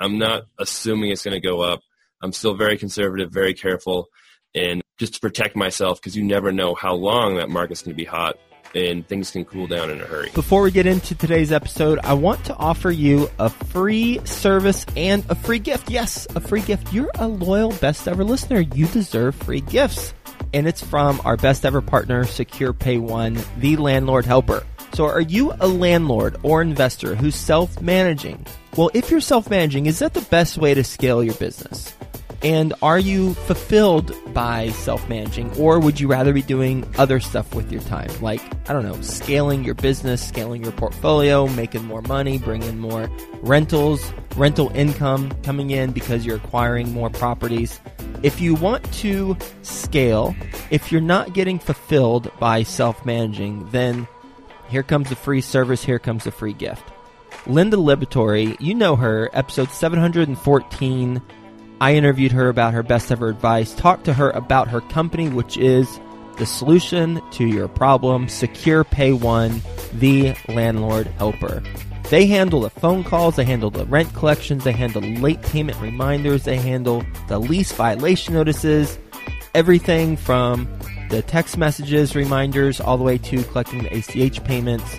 I'm not assuming it's going to go up. I'm still very conservative, very careful, and just to protect myself because you never know how long that market's going to be hot and things can cool down in a hurry. Before we get into today's episode, I want to offer you a free service and a free gift. Yes, a free gift. You're a loyal best ever listener. You deserve free gifts. And it's from our best ever partner, Secure Pay One, the landlord helper. So are you a landlord or investor who's self-managing? Well, if you're self-managing, is that the best way to scale your business? And are you fulfilled by self managing, or would you rather be doing other stuff with your time? Like, I don't know, scaling your business, scaling your portfolio, making more money, bringing more rentals, rental income coming in because you're acquiring more properties. If you want to scale, if you're not getting fulfilled by self managing, then here comes the free service, here comes the free gift. Linda Liberatore, you know her, episode 714 I interviewed her about her best ever advice, talked to her about her company, which is the solution to your problem, Secure Pay One, the landlord helper. They handle the phone calls, they handle the rent collections, they handle late payment reminders, they handle the lease violation notices, everything from the text messages, reminders, all the way to collecting the ACH payments.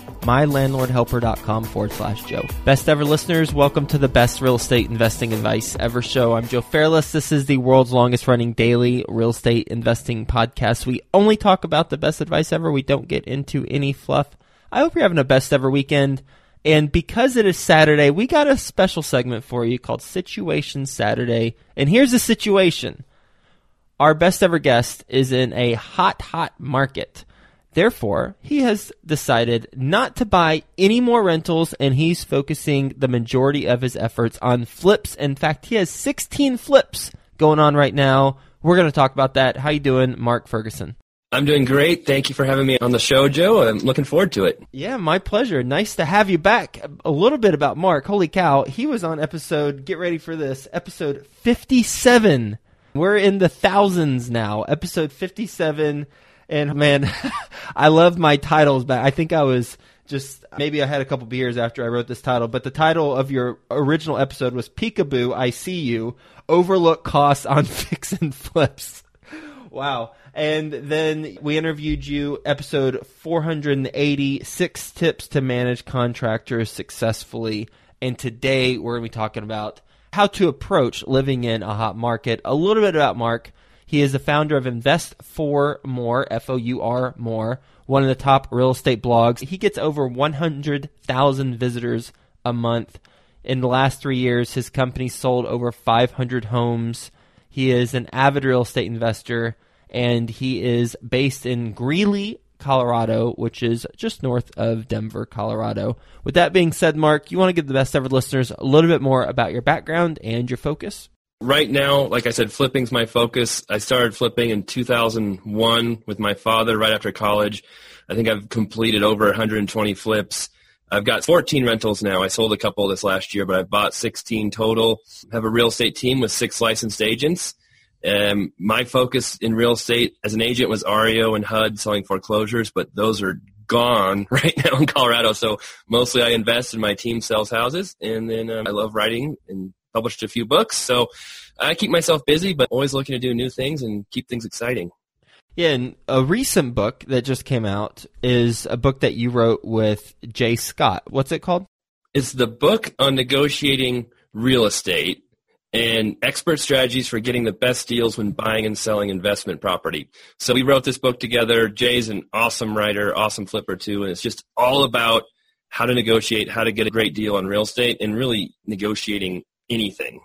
mylandlordhelper.com forward slash Joe. Best ever listeners, welcome to the best real estate investing advice ever show. I'm Joe Fairless. This is the world's longest running daily real estate investing podcast. We only talk about the best advice ever. We don't get into any fluff. I hope you're having a best ever weekend. And because it is Saturday, we got a special segment for you called Situation Saturday. And here's the situation. Our best ever guest is in a hot, hot market. Therefore, he has decided not to buy any more rentals and he's focusing the majority of his efforts on flips. In fact, he has 16 flips going on right now. We're going to talk about that. How you doing, Mark Ferguson? I'm doing great. Thank you for having me on the show, Joe. I'm looking forward to it. Yeah, my pleasure. Nice to have you back. A little bit about Mark. Holy cow. He was on episode, get ready for this, episode 57. We're in the thousands now. Episode 57 and man, I love my titles, but I think I was just maybe I had a couple beers after I wrote this title, but the title of your original episode was Peekaboo, I See You, Overlook Costs on Fix and Flips. Wow. And then we interviewed you, episode 480, Six Tips to Manage Contractors Successfully. And today we're going to be talking about how to approach living in a hot market. A little bit about Mark. He is the founder of Invest Four More, F O U R More, one of the top real estate blogs. He gets over 100,000 visitors a month. In the last three years, his company sold over 500 homes. He is an avid real estate investor, and he is based in Greeley, Colorado, which is just north of Denver, Colorado. With that being said, Mark, you want to give the best ever listeners a little bit more about your background and your focus? Right now, like I said, flipping's my focus. I started flipping in 2001 with my father right after college. I think I've completed over 120 flips. I've got 14 rentals now. I sold a couple this last year, but I've bought 16 total. I have a real estate team with six licensed agents. Um, my focus in real estate as an agent was REO and HUD selling foreclosures, but those are gone right now in Colorado. So mostly I invest and my team sells houses, and then um, I love writing and published a few books. So I keep myself busy, but always looking to do new things and keep things exciting. Yeah, and a recent book that just came out is a book that you wrote with Jay Scott. What's it called? It's the book on negotiating real estate. and expert strategies for getting the best deals when buying and selling investment property. So we wrote this book together. Jay's an awesome writer, awesome flipper too, and it's just all about how to negotiate, how to get a great deal on real estate, and really negotiating anything.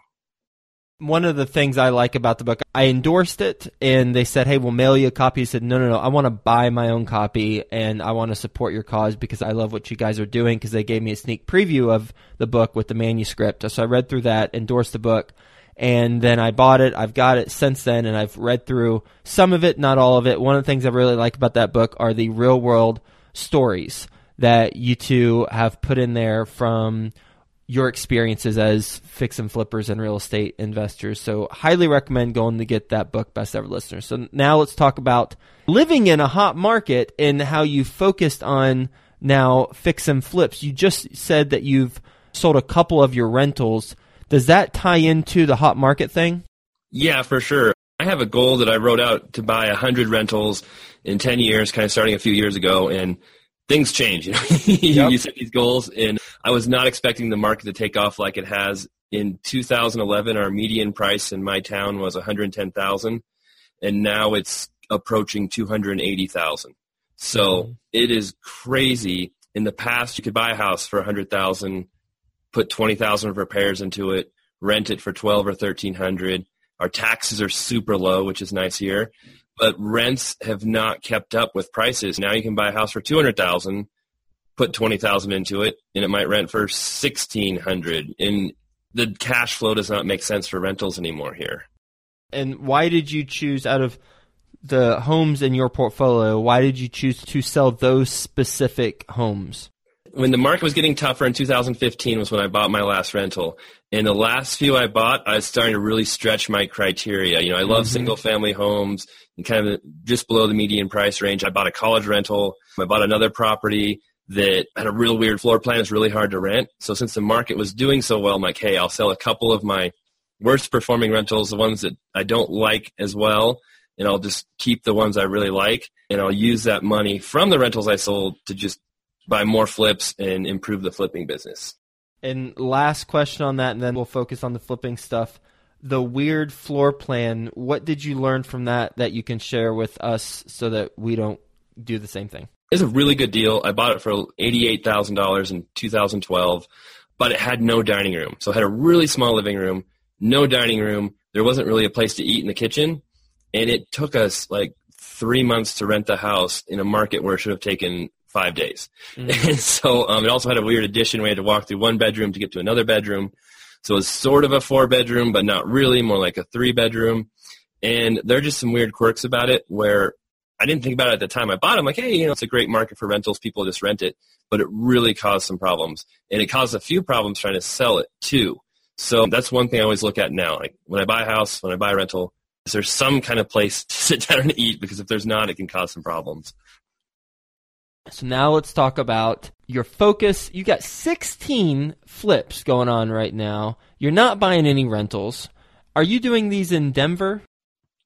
One of the things I like about the book, I endorsed it and they said, Hey, we'll mail you a copy. Said, No, no, no. I want to buy my own copy and I want to support your cause because I love what you guys are doing because they gave me a sneak preview of the book with the manuscript. So I read through that, endorsed the book, and then I bought it. I've got it since then and I've read through some of it, not all of it. One of the things I really like about that book are the real world stories that you two have put in there from your experiences as fix and flippers and real estate investors. So highly recommend going to get that book, Best Ever Listener. So now let's talk about living in a hot market and how you focused on now fix and flips. You just said that you've sold a couple of your rentals. Does that tie into the hot market thing? Yeah, for sure. I have a goal that I wrote out to buy 100 rentals in 10 years, kind of starting a few years ago. And things change. You know, yep. you set these goals, and I was not expecting the market to take off like it has. In 2011, our median price in my town was 110,000, and now it's approaching 280,000. So mm-hmm. it is crazy. In the past, you could buy a house for 100,000, put 20,000 of repairs into it, rent it for 12 or 1300. Our taxes are super low, which is nice here but rents have not kept up with prices. Now you can buy a house for two hundred thousand, put twenty thousand into it, and it might rent for sixteen hundred. And the cash flow does not make sense for rentals anymore here. And why did you choose out of the homes in your portfolio? Why did you choose to sell those specific homes? When the market was getting tougher in 2015 was when I bought my last rental. And the last few I bought, I was starting to really stretch my criteria. You know, I love mm-hmm. single family homes and kind of just below the median price range. I bought a college rental. I bought another property that had a real weird floor plan. It's really hard to rent. So since the market was doing so well, I'm like, hey, I'll sell a couple of my worst performing rentals, the ones that I don't like as well, and I'll just keep the ones I really like, and I'll use that money from the rentals I sold to just buy more flips and improve the flipping business. And last question on that, and then we'll focus on the flipping stuff the weird floor plan, what did you learn from that that you can share with us so that we don't do the same thing? It's a really good deal. I bought it for $88,000 in 2012, but it had no dining room. So it had a really small living room, no dining room. There wasn't really a place to eat in the kitchen. And it took us like three months to rent the house in a market where it should have taken five days. Mm-hmm. And so um, it also had a weird addition. We had to walk through one bedroom to get to another bedroom. So it's sort of a four bedroom, but not really, more like a three bedroom. And there are just some weird quirks about it where I didn't think about it at the time I bought it. I'm like, hey, you know, it's a great market for rentals. People just rent it. But it really caused some problems. And it caused a few problems trying to sell it too. So that's one thing I always look at now. Like when I buy a house, when I buy a rental, is there some kind of place to sit down and eat? Because if there's not, it can cause some problems. So now let's talk about your focus. You got 16 flips going on right now. You're not buying any rentals. Are you doing these in Denver?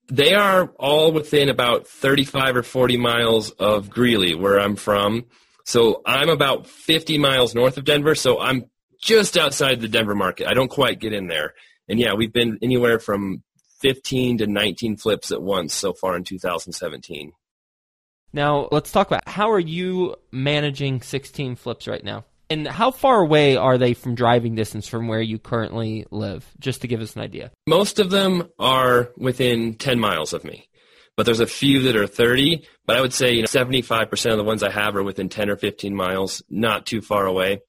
They are all within about 35 or 40 miles of Greeley, where I'm from. So I'm about 50 miles north of Denver, so I'm just outside the Denver market. I don't quite get in there. And yeah, we've been anywhere from 15 to 19 flips at once so far in 2017. Now, let's talk about how are you managing 16 flips right now? And how far away are they from driving distance from where you currently live? Just to give us an idea. Most of them are within 10 miles of me. But there's a few that are 30, but I would say you know, 75% of the ones I have are within 10 or 15 miles, not too far away.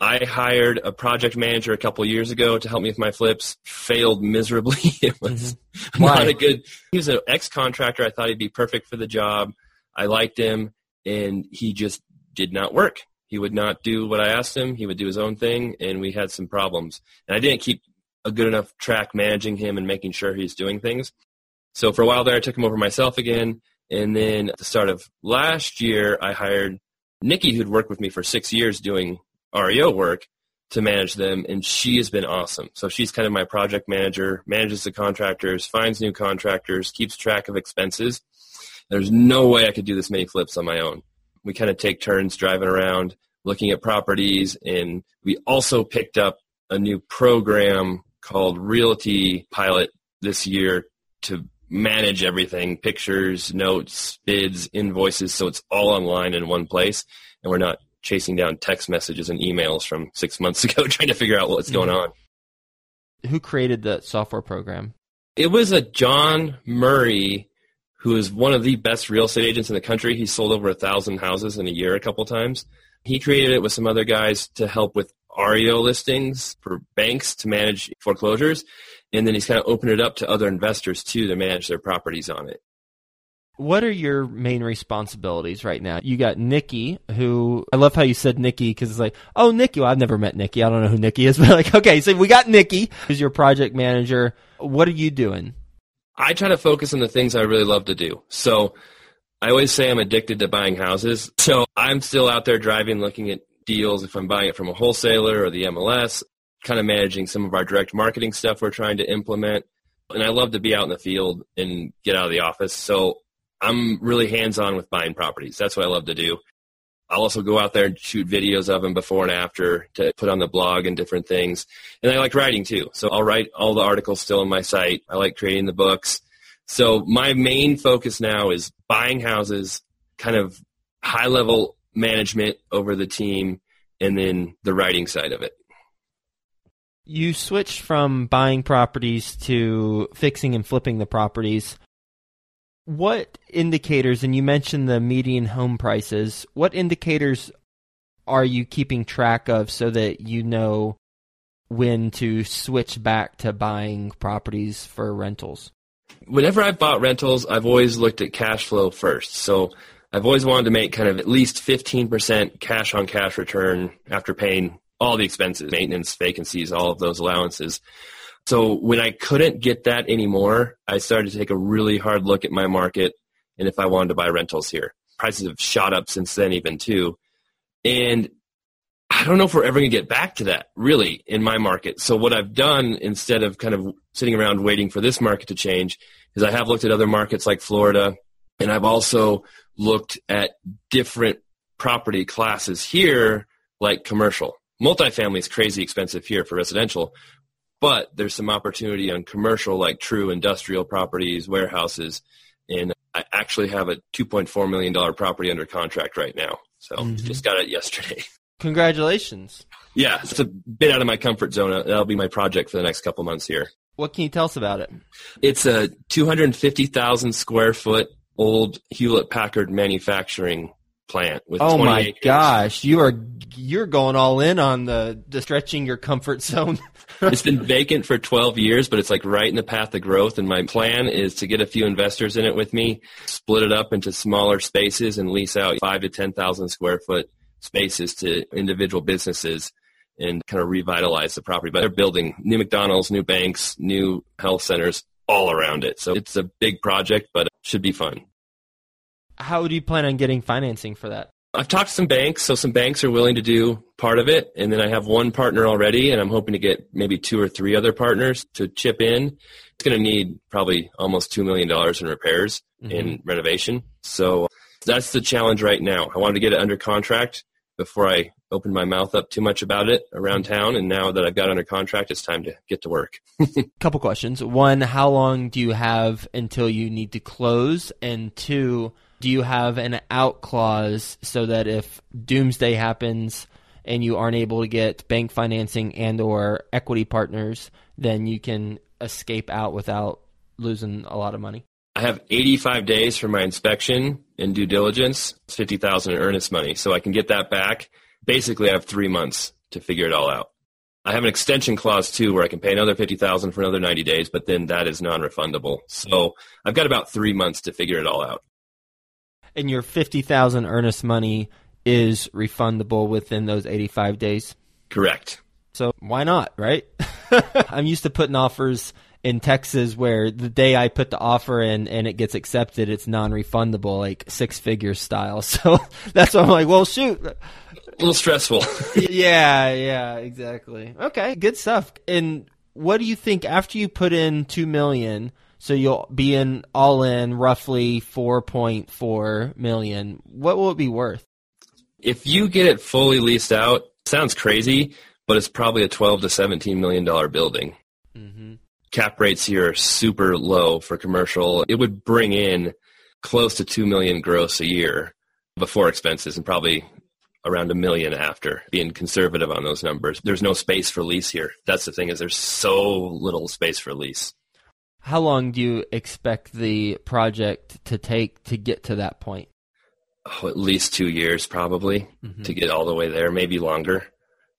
I hired a project manager a couple years ago to help me with my flips. Failed miserably. it was mm-hmm. not a good. He was an ex-contractor. I thought he'd be perfect for the job. I liked him, and he just did not work. He would not do what I asked him. He would do his own thing, and we had some problems. And I didn't keep a good enough track managing him and making sure he's doing things. So for a while there, I took him over myself again. And then at the start of last year, I hired Nikki, who'd worked with me for six years doing REO work, to manage them, and she has been awesome. So she's kind of my project manager, manages the contractors, finds new contractors, keeps track of expenses, there's no way I could do this many flips on my own. We kind of take turns driving around, looking at properties, and we also picked up a new program called Realty Pilot this year to manage everything, pictures, notes, bids, invoices, so it's all online in one place. And we're not chasing down text messages and emails from six months ago trying to figure out what's going mm-hmm. on. Who created the software program? It was a John Murray who is one of the best real estate agents in the country. He sold over a thousand houses in a year a couple times. He created it with some other guys to help with REO listings for banks to manage foreclosures. And then he's kind of opened it up to other investors too to manage their properties on it. What are your main responsibilities right now? You got Nikki, who I love how you said Nikki because it's like, oh, Nikki. Well, I've never met Nikki. I don't know who Nikki is, but like, okay, so we got Nikki, who's your project manager. What are you doing? I try to focus on the things I really love to do. So I always say I'm addicted to buying houses. So I'm still out there driving, looking at deals if I'm buying it from a wholesaler or the MLS, kind of managing some of our direct marketing stuff we're trying to implement. And I love to be out in the field and get out of the office. So I'm really hands on with buying properties. That's what I love to do. I'll also go out there and shoot videos of them before and after to put on the blog and different things. And I like writing too. So I'll write all the articles still on my site. I like creating the books. So my main focus now is buying houses, kind of high level management over the team, and then the writing side of it. You switched from buying properties to fixing and flipping the properties. What indicators, and you mentioned the median home prices, what indicators are you keeping track of so that you know when to switch back to buying properties for rentals? Whenever I've bought rentals, I've always looked at cash flow first. So I've always wanted to make kind of at least 15% cash on cash return after paying all the expenses, maintenance, vacancies, all of those allowances. So when I couldn't get that anymore, I started to take a really hard look at my market and if I wanted to buy rentals here. Prices have shot up since then even too. And I don't know if we're ever going to get back to that really in my market. So what I've done instead of kind of sitting around waiting for this market to change is I have looked at other markets like Florida and I've also looked at different property classes here like commercial. Multifamily is crazy expensive here for residential, but there's some opportunity on commercial like true industrial properties, warehouses, and I actually have a $2.4 million property under contract right now. So mm-hmm. just got it yesterday. Congratulations. Yeah, it's a bit out of my comfort zone. That'll be my project for the next couple months here. What can you tell us about it? It's a 250,000 square foot old Hewlett Packard manufacturing plant with oh my acres. gosh you are you're going all in on the, the stretching your comfort zone. It's been vacant for 12 years but it's like right in the path of growth and my plan is to get a few investors in it with me split it up into smaller spaces and lease out 5 to 10,000 square foot spaces to individual businesses and kind of revitalize the property. But they're building new McDonald's new banks new health centers all around it. So it's a big project but it should be fun how do you plan on getting financing for that? I've talked to some banks, so some banks are willing to do part of it, and then I have one partner already, and I'm hoping to get maybe two or three other partners to chip in. It's going to need probably almost two million dollars in repairs mm-hmm. and renovation. So that's the challenge right now. I wanted to get it under contract before I opened my mouth up too much about it around town, and now that I've got under contract, it's time to get to work. Couple questions. One, how long do you have until you need to close? And two do you have an out clause so that if doomsday happens and you aren't able to get bank financing and or equity partners, then you can escape out without losing a lot of money? I have 85 days for my inspection and due diligence. It's 50,000 in earnest money, so I can get that back. Basically, I have three months to figure it all out. I have an extension clause too, where I can pay another 50,000 for another 90 days, but then that is non-refundable. So I've got about three months to figure it all out and your 50,000 earnest money is refundable within those 85 days? Correct. So why not, right? I'm used to putting offers in Texas where the day I put the offer in and it gets accepted, it's non-refundable, like six figure style. So that's why I'm like, well, shoot. A little stressful. yeah, yeah, exactly. Okay, good stuff. And what do you think after you put in two million? So you'll be in all in roughly 4.4 million. What will it be worth? If you get it fully leased out, sounds crazy, but it's probably a 12 to 17 million dollar building. Mm-hmm. cap rates here are super low for commercial. It would bring in close to 2 million gross a year before expenses and probably around a million after being conservative on those numbers. There's no space for lease here. That's the thing is there's so little space for lease. How long do you expect the project to take to get to that point? Oh, at least two years probably mm-hmm. to get all the way there, maybe longer.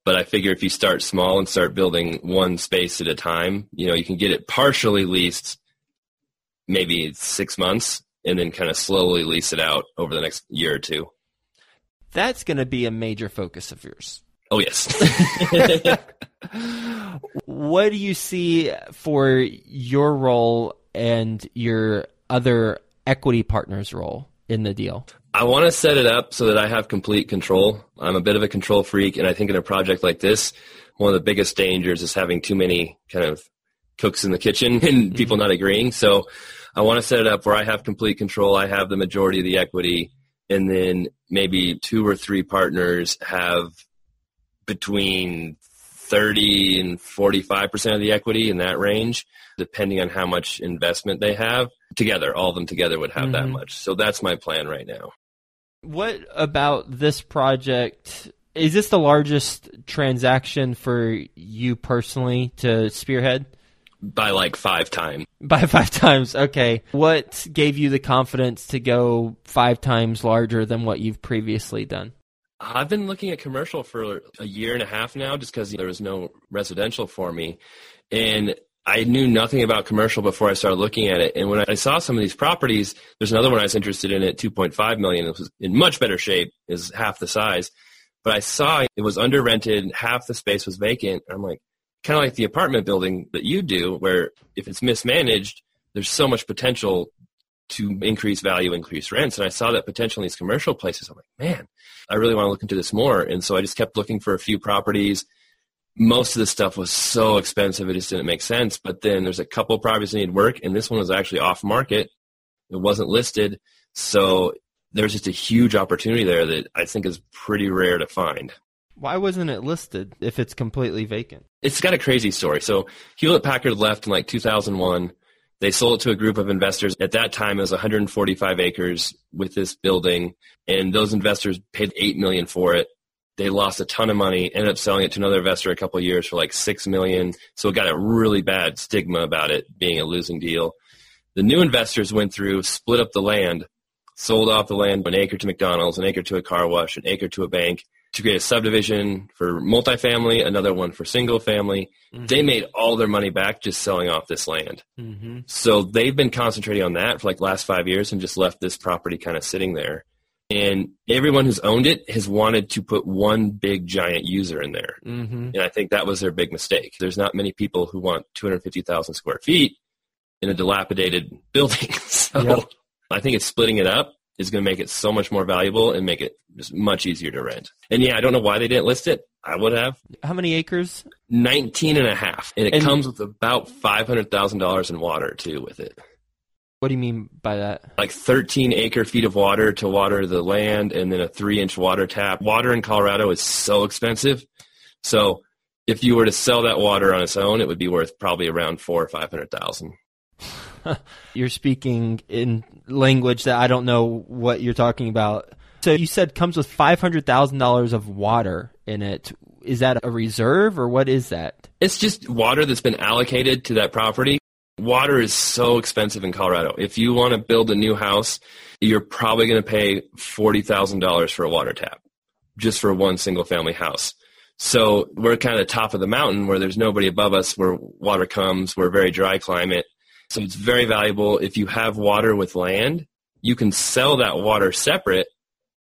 But I figure if you start small and start building one space at a time, you know, you can get it partially leased maybe six months and then kind of slowly lease it out over the next year or two. That's going to be a major focus of yours. Oh, yes. what do you see for your role and your other equity partners' role in the deal? I want to set it up so that I have complete control. I'm a bit of a control freak, and I think in a project like this, one of the biggest dangers is having too many kind of cooks in the kitchen and mm-hmm. people not agreeing. So I want to set it up where I have complete control. I have the majority of the equity, and then maybe two or three partners have between 30 and 45% of the equity in that range, depending on how much investment they have. Together, all of them together would have mm-hmm. that much. So that's my plan right now. What about this project? Is this the largest transaction for you personally to spearhead? By like five times. By five times, okay. What gave you the confidence to go five times larger than what you've previously done? I've been looking at commercial for a year and a half now just because there was no residential for me. And I knew nothing about commercial before I started looking at it. And when I saw some of these properties, there's another one I was interested in at 2.5 million. It was in much better shape, is half the size. But I saw it was under rented, half the space was vacant. I'm like, kind of like the apartment building that you do, where if it's mismanaged, there's so much potential to increase value, increase rents. And I saw that potential in these commercial places. I'm like, man, I really want to look into this more. And so I just kept looking for a few properties. Most of the stuff was so expensive, it just didn't make sense. But then there's a couple properties that need work, and this one was actually off market. It wasn't listed. So there's just a huge opportunity there that I think is pretty rare to find. Why wasn't it listed if it's completely vacant? It's got a crazy story. So Hewlett Packard left in like 2001 they sold it to a group of investors. At that time, it was 145 acres with this building, and those investors paid eight million for it. They lost a ton of money. Ended up selling it to another investor a couple years for like six million. So it got a really bad stigma about it being a losing deal. The new investors went through, split up the land, sold off the land, an acre to McDonald's, an acre to a car wash, an acre to a bank, to create a subdivision for multifamily, another one for single family. Mm-hmm. They made all their money back just selling off this land. Mm-hmm. So they've been concentrating on that for like last five years and just left this property kind of sitting there. And everyone who's owned it has wanted to put one big giant user in there. Mm-hmm. And I think that was their big mistake. There's not many people who want 250,000 square feet in a dilapidated building. so yep. I think it's splitting it up is going to make it so much more valuable and make it just much easier to rent. And yeah, I don't know why they didn't list it. I would have. How many acres? 19 and a half. And it and comes with about $500,000 in water too with it. What do you mean by that? Like 13 acre feet of water to water the land and then a three inch water tap. Water in Colorado is so expensive. So if you were to sell that water on its own, it would be worth probably around four or 500,000. you're speaking in language that I don't know what you're talking about. So you said comes with five hundred thousand dollars of water in it. Is that a reserve or what is that? It's just water that's been allocated to that property. Water is so expensive in Colorado. If you want to build a new house, you're probably going to pay forty thousand dollars for a water tap, just for one single family house. So we're kind of top of the mountain where there's nobody above us where water comes. We're a very dry climate. So it's very valuable. If you have water with land, you can sell that water separate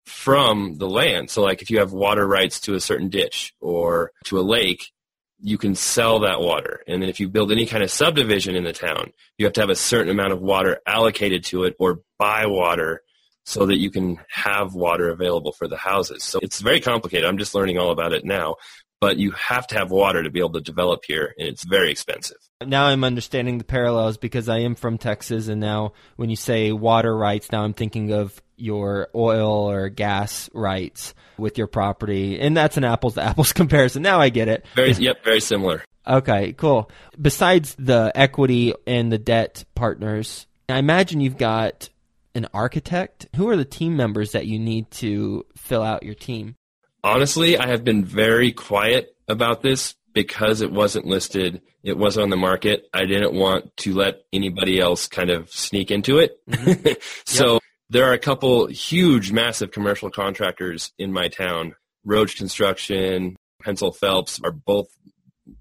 from the land. So like if you have water rights to a certain ditch or to a lake, you can sell that water. And then if you build any kind of subdivision in the town, you have to have a certain amount of water allocated to it or buy water so that you can have water available for the houses. So it's very complicated. I'm just learning all about it now but you have to have water to be able to develop here, and it's very expensive. Now I'm understanding the parallels because I am from Texas, and now when you say water rights, now I'm thinking of your oil or gas rights with your property, and that's an apples to apples comparison. Now I get it. Very, yep, very similar. Okay, cool. Besides the equity and the debt partners, I imagine you've got an architect. Who are the team members that you need to fill out your team? Honestly, I have been very quiet about this because it wasn't listed, it wasn't on the market. I didn't want to let anybody else kind of sneak into it. Mm-hmm. so yep. there are a couple huge, massive commercial contractors in my town. Roach Construction, Hensel Phelps are both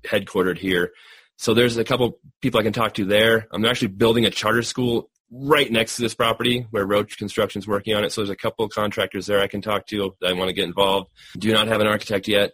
headquartered here. So there's a couple people I can talk to there. I'm actually building a charter school right next to this property where Roach Construction is working on it. So there's a couple contractors there I can talk to that I want to get involved. Do not have an architect yet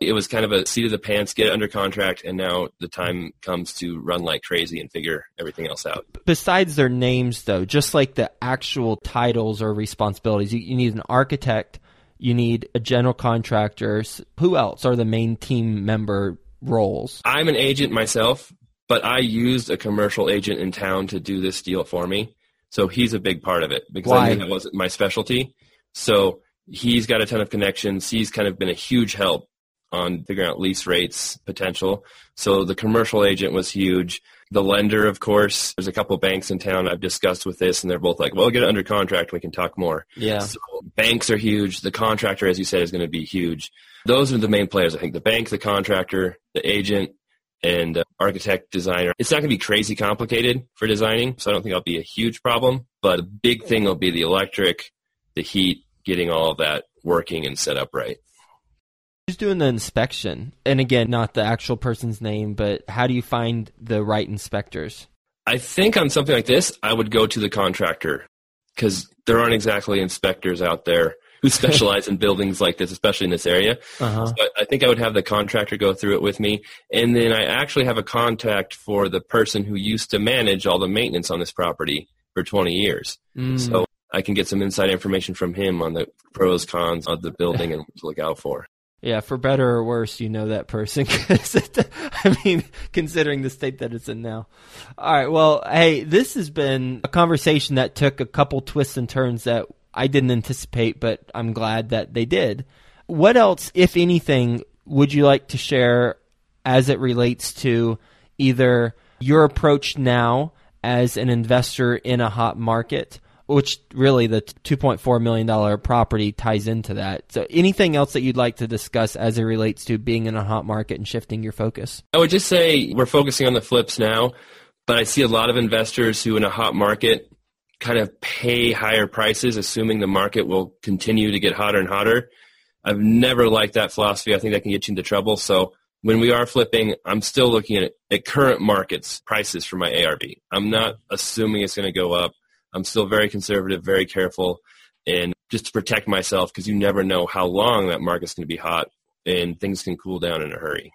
it was kind of a seat of the pants, get it under contract, and now the time comes to run like crazy and figure everything else out. Besides their names, though, just like the actual titles or responsibilities, you, you need an architect, you need a general contractor. Who else are the main team member roles? I'm an agent myself, but I used a commercial agent in town to do this deal for me. So he's a big part of it because Why? I knew that wasn't my specialty. So he's got a ton of connections. He's kind of been a huge help on figuring out lease rates potential. So the commercial agent was huge. The lender, of course, there's a couple of banks in town I've discussed with this, and they're both like, well, get it under contract. We can talk more. Yeah. So banks are huge. The contractor, as you said, is going to be huge. Those are the main players. I think the bank, the contractor, the agent, and uh, architect, designer. It's not going to be crazy complicated for designing, so I don't think it'll be a huge problem. But a big thing will be the electric, the heat, getting all of that working and set up right. Who's doing the inspection? And again, not the actual person's name, but how do you find the right inspectors? I think on something like this, I would go to the contractor because there aren't exactly inspectors out there who specialize in buildings like this, especially in this area. Uh-huh. So I think I would have the contractor go through it with me. And then I actually have a contact for the person who used to manage all the maintenance on this property for 20 years. Mm. So I can get some inside information from him on the pros, cons of the building and what to look out for. Yeah, for better or worse, you know that person. I mean, considering the state that it's in now. All right. Well, hey, this has been a conversation that took a couple twists and turns that I didn't anticipate, but I'm glad that they did. What else, if anything, would you like to share as it relates to either your approach now as an investor in a hot market? which really the $2.4 million property ties into that. So anything else that you'd like to discuss as it relates to being in a hot market and shifting your focus? I would just say we're focusing on the flips now, but I see a lot of investors who in a hot market kind of pay higher prices assuming the market will continue to get hotter and hotter. I've never liked that philosophy. I think that can get you into trouble. So when we are flipping, I'm still looking at, at current markets prices for my ARV. I'm not assuming it's going to go up. I'm still very conservative, very careful, and just to protect myself because you never know how long that market's going to be hot and things can cool down in a hurry.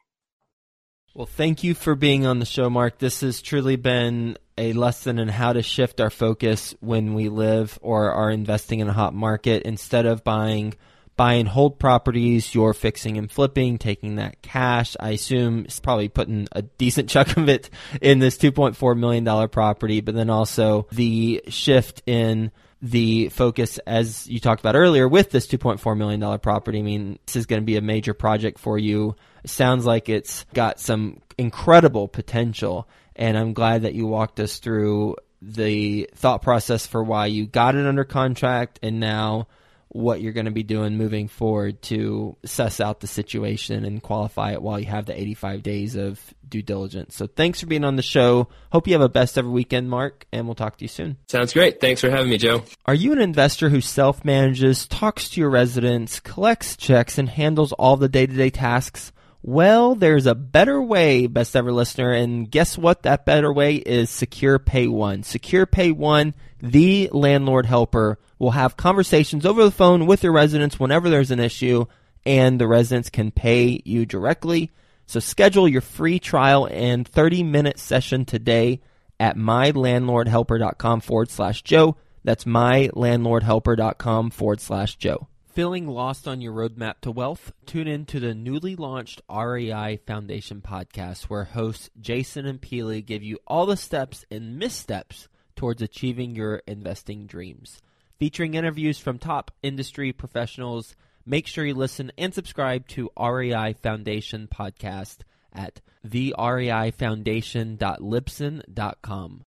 Well, thank you for being on the show, Mark. This has truly been a lesson in how to shift our focus when we live or are investing in a hot market instead of buying buy and hold properties, you're fixing and flipping, taking that cash. I assume it's probably putting a decent chunk of it in this $2.4 million property, but then also the shift in the focus, as you talked about earlier, with this $2.4 million property. I mean, this is going to be a major project for you. It sounds like it's got some incredible potential, and I'm glad that you walked us through the thought process for why you got it under contract and now what you're going to be doing moving forward to suss out the situation and qualify it while you have the 85 days of due diligence. So thanks for being on the show. Hope you have a best ever weekend, Mark, and we'll talk to you soon. Sounds great. Thanks for having me, Joe. Are you an investor who self manages, talks to your residents, collects checks, and handles all the day to day tasks? Well, there's a better way, best ever listener, and guess what? That better way is Secure Pay One. Secure Pay One, the landlord helper, will have conversations over the phone with your residents whenever there's an issue, and the residents can pay you directly. So schedule your free trial and 30 minute session today at mylandlordhelper.com forward slash Joe. That's mylandlordhelper.com forward slash Joe. Feeling lost on your roadmap to wealth? Tune in to the newly launched REI Foundation podcast, where hosts Jason and Peely give you all the steps and missteps towards achieving your investing dreams. Featuring interviews from top industry professionals, make sure you listen and subscribe to REI Foundation podcast at thereifoundation.libsyn.com.